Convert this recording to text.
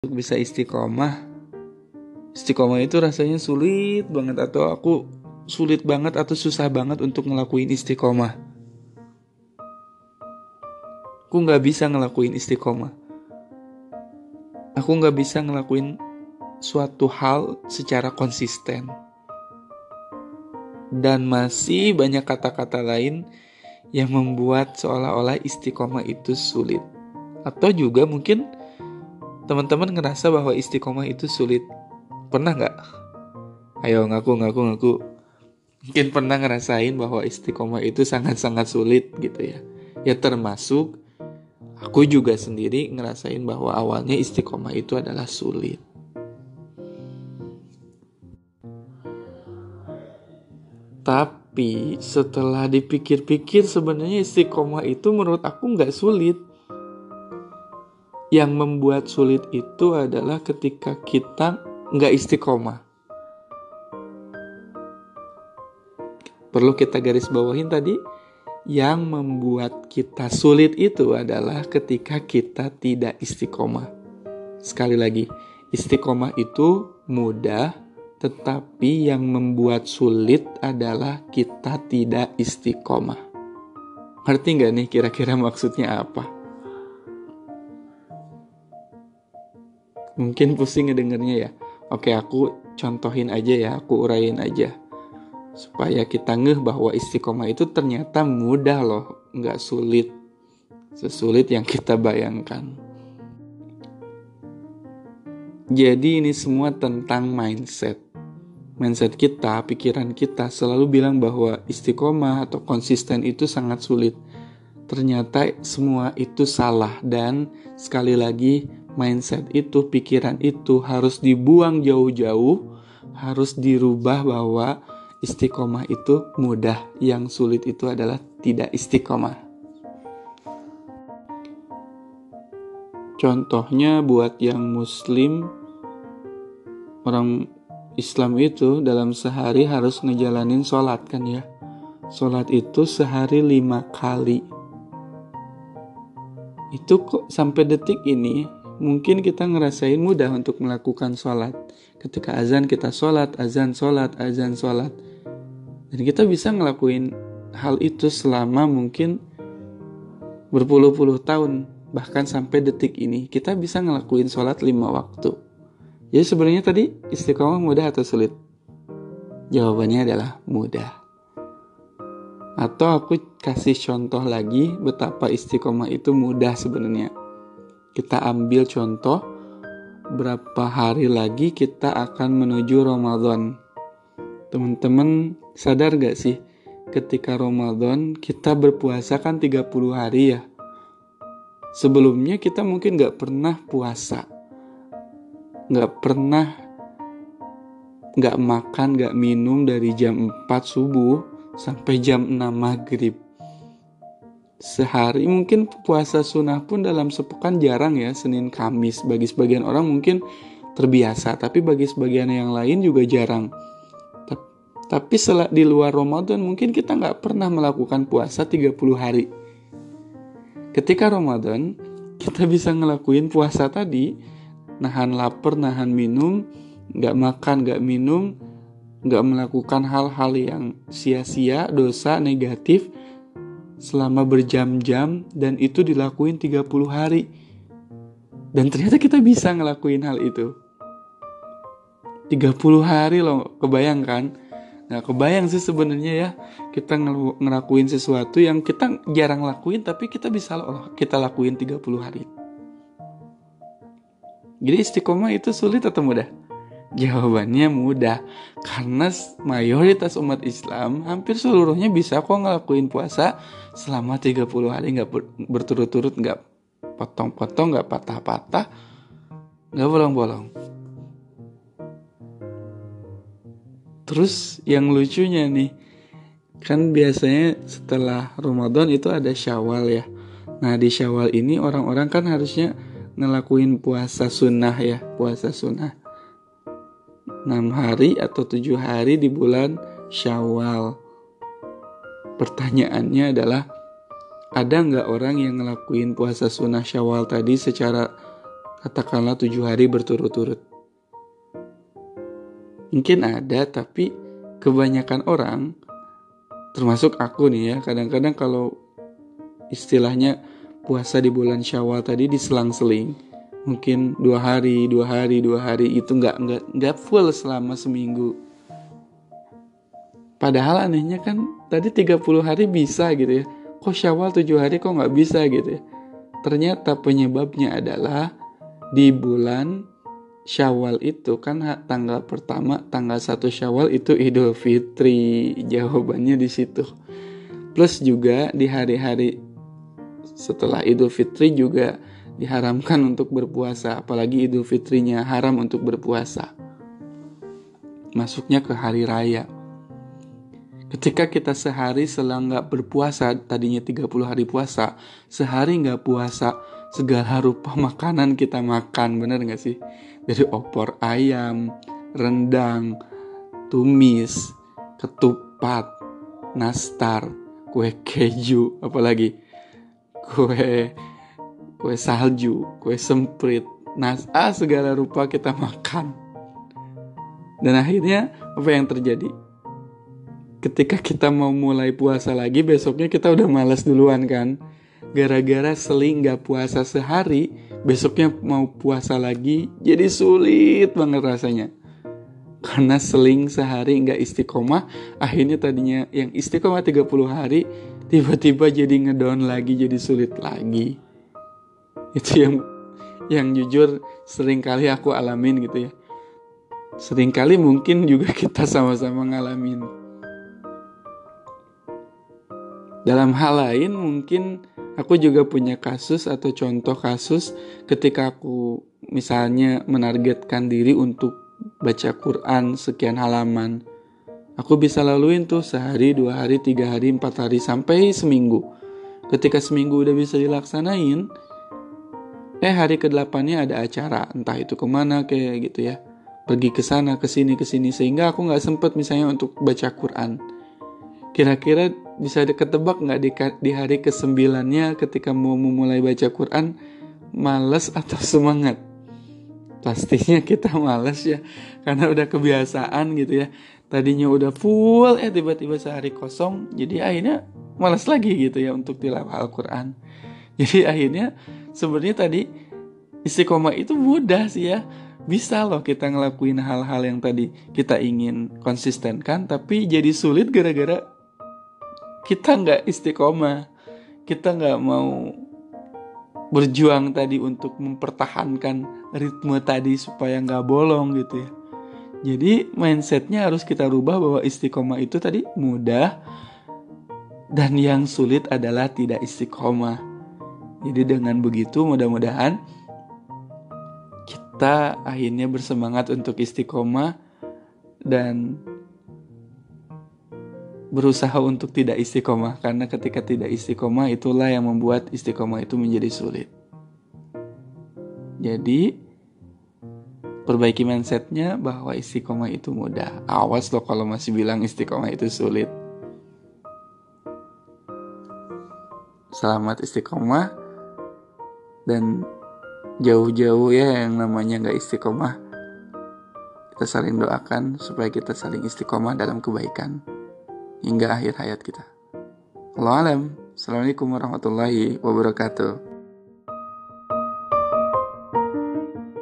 untuk bisa istiqomah istiqomah itu rasanya sulit banget atau aku sulit banget atau susah banget untuk ngelakuin istiqomah. Aku nggak bisa ngelakuin istiqomah. Aku nggak bisa ngelakuin suatu hal secara konsisten. Dan masih banyak kata-kata lain yang membuat seolah-olah istiqomah itu sulit. Atau juga mungkin Teman-teman ngerasa bahwa istiqomah itu sulit. Pernah nggak? Ayo ngaku ngaku ngaku. Mungkin pernah ngerasain bahwa istiqomah itu sangat-sangat sulit gitu ya. Ya termasuk aku juga sendiri ngerasain bahwa awalnya istiqomah itu adalah sulit. Tapi setelah dipikir-pikir sebenarnya istiqomah itu menurut aku nggak sulit yang membuat sulit itu adalah ketika kita nggak istiqomah. Perlu kita garis bawahin tadi, yang membuat kita sulit itu adalah ketika kita tidak istiqomah. Sekali lagi, istiqomah itu mudah, tetapi yang membuat sulit adalah kita tidak istiqomah. Ngerti nggak nih kira-kira maksudnya apa? Mungkin pusing ngedengernya ya. Oke, aku contohin aja ya, aku urain aja. Supaya kita ngeh bahwa istiqomah itu ternyata mudah loh, nggak sulit. Sesulit yang kita bayangkan. Jadi ini semua tentang mindset. Mindset kita, pikiran kita selalu bilang bahwa istiqomah atau konsisten itu sangat sulit. Ternyata semua itu salah dan sekali lagi mindset itu, pikiran itu harus dibuang jauh-jauh, harus dirubah bahwa istiqomah itu mudah, yang sulit itu adalah tidak istiqomah. Contohnya buat yang muslim, orang Islam itu dalam sehari harus ngejalanin sholat kan ya. Sholat itu sehari lima kali. Itu kok sampai detik ini mungkin kita ngerasain mudah untuk melakukan sholat. Ketika azan kita sholat, azan sholat, azan sholat. Dan kita bisa ngelakuin hal itu selama mungkin berpuluh-puluh tahun. Bahkan sampai detik ini kita bisa ngelakuin sholat lima waktu. Jadi sebenarnya tadi istiqomah mudah atau sulit? Jawabannya adalah mudah. Atau aku kasih contoh lagi betapa istiqomah itu mudah sebenarnya kita ambil contoh berapa hari lagi kita akan menuju Ramadan. Teman-teman sadar gak sih ketika Ramadan kita berpuasa kan 30 hari ya. Sebelumnya kita mungkin gak pernah puasa. Gak pernah gak makan, gak minum dari jam 4 subuh sampai jam 6 maghrib sehari mungkin puasa sunnah pun dalam sepekan jarang ya Senin Kamis. Bagi sebagian orang mungkin terbiasa tapi bagi sebagian yang lain juga jarang. Tapi di luar Ramadan mungkin kita nggak pernah melakukan puasa 30 hari. Ketika Ramadan kita bisa ngelakuin puasa tadi nahan lapar nahan minum nggak makan nggak minum nggak melakukan hal-hal yang sia-sia dosa negatif selama berjam-jam dan itu dilakuin 30 hari. Dan ternyata kita bisa ngelakuin hal itu. 30 hari loh, kebayangkan? Nah, kebayang sih sebenarnya ya, kita ngelakuin sesuatu yang kita jarang lakuin tapi kita bisa loh kita lakuin 30 hari. Jadi istiqomah itu sulit atau mudah? Jawabannya mudah, karena mayoritas umat Islam hampir seluruhnya bisa kok ngelakuin puasa selama 30 hari nggak berturut-turut, nggak potong-potong, nggak patah-patah, nggak bolong-bolong. Terus yang lucunya nih, kan biasanya setelah Ramadan itu ada Syawal ya. Nah di Syawal ini orang-orang kan harusnya ngelakuin puasa sunnah ya, puasa sunnah 6 hari atau 7 hari di bulan Syawal. Pertanyaannya adalah ada nggak orang yang ngelakuin puasa sunnah Syawal tadi secara katakanlah tujuh hari berturut-turut. Mungkin ada, tapi kebanyakan orang, termasuk aku nih ya, kadang-kadang kalau istilahnya puasa di bulan Syawal tadi diselang-seling, mungkin dua hari, dua hari, dua hari itu nggak nggak nggak full selama seminggu. Padahal anehnya kan tadi 30 hari bisa gitu ya. Kok Syawal 7 hari kok nggak bisa gitu ya. Ternyata penyebabnya adalah di bulan Syawal itu kan tanggal pertama, tanggal 1 Syawal itu Idul Fitri. Jawabannya di situ. Plus juga di hari-hari setelah Idul Fitri juga diharamkan untuk berpuasa, apalagi Idul Fitrinya haram untuk berpuasa. Masuknya ke hari raya. Ketika kita sehari selang nggak berpuasa, tadinya 30 hari puasa, sehari nggak puasa, segala rupa makanan kita makan, bener nggak sih? Dari opor ayam, rendang, tumis, ketupat, nastar, kue keju, apalagi kue kue salju, kue semprit, nas, ah segala rupa kita makan. Dan akhirnya apa yang terjadi? Ketika kita mau mulai puasa lagi, besoknya kita udah malas duluan kan? gara-gara seling gak puasa sehari, besoknya mau puasa lagi, jadi sulit banget rasanya. Karena seling sehari nggak istiqomah, akhirnya tadinya yang istiqomah 30 hari, tiba-tiba jadi ngedown lagi, jadi sulit lagi. Itu yang yang jujur sering kali aku alamin gitu ya. Sering kali mungkin juga kita sama-sama ngalamin. Dalam hal lain mungkin Aku juga punya kasus atau contoh kasus ketika aku misalnya menargetkan diri untuk baca Quran sekian halaman. Aku bisa laluin tuh sehari, dua hari, tiga hari, empat hari, sampai seminggu. Ketika seminggu udah bisa dilaksanain, eh hari ke-8-nya ada acara, entah itu ke mana kayak gitu ya. Pergi ke sana, ke sini, ke sini, sehingga aku nggak sempet misalnya untuk baca Quran. Kira-kira bisa ketebak nggak di, di hari kesembilannya ketika mau memulai baca Quran males atau semangat? Pastinya kita males ya karena udah kebiasaan gitu ya. Tadinya udah full eh tiba-tiba sehari kosong jadi akhirnya males lagi gitu ya untuk tilawah Al-Quran. Jadi akhirnya sebenarnya tadi istiqomah itu mudah sih ya. Bisa loh kita ngelakuin hal-hal yang tadi kita ingin konsistenkan tapi jadi sulit gara-gara kita nggak istiqomah. Kita nggak mau berjuang tadi untuk mempertahankan ritme tadi supaya nggak bolong gitu ya. Jadi mindsetnya harus kita rubah bahwa istiqomah itu tadi mudah dan yang sulit adalah tidak istiqomah jadi dengan begitu mudah-mudahan kita akhirnya bersemangat untuk istiqomah dan berusaha untuk tidak istiqomah karena ketika tidak istiqomah itulah yang membuat istiqomah itu menjadi sulit. Jadi perbaiki mindsetnya bahwa istiqomah itu mudah. Awas loh kalau masih bilang istiqomah itu sulit. Selamat istiqomah dan jauh-jauh ya yang namanya nggak istiqomah. Kita saling doakan supaya kita saling istiqomah dalam kebaikan hingga akhir hayat kita. Allah alam. Assalamualaikum warahmatullahi wabarakatuh.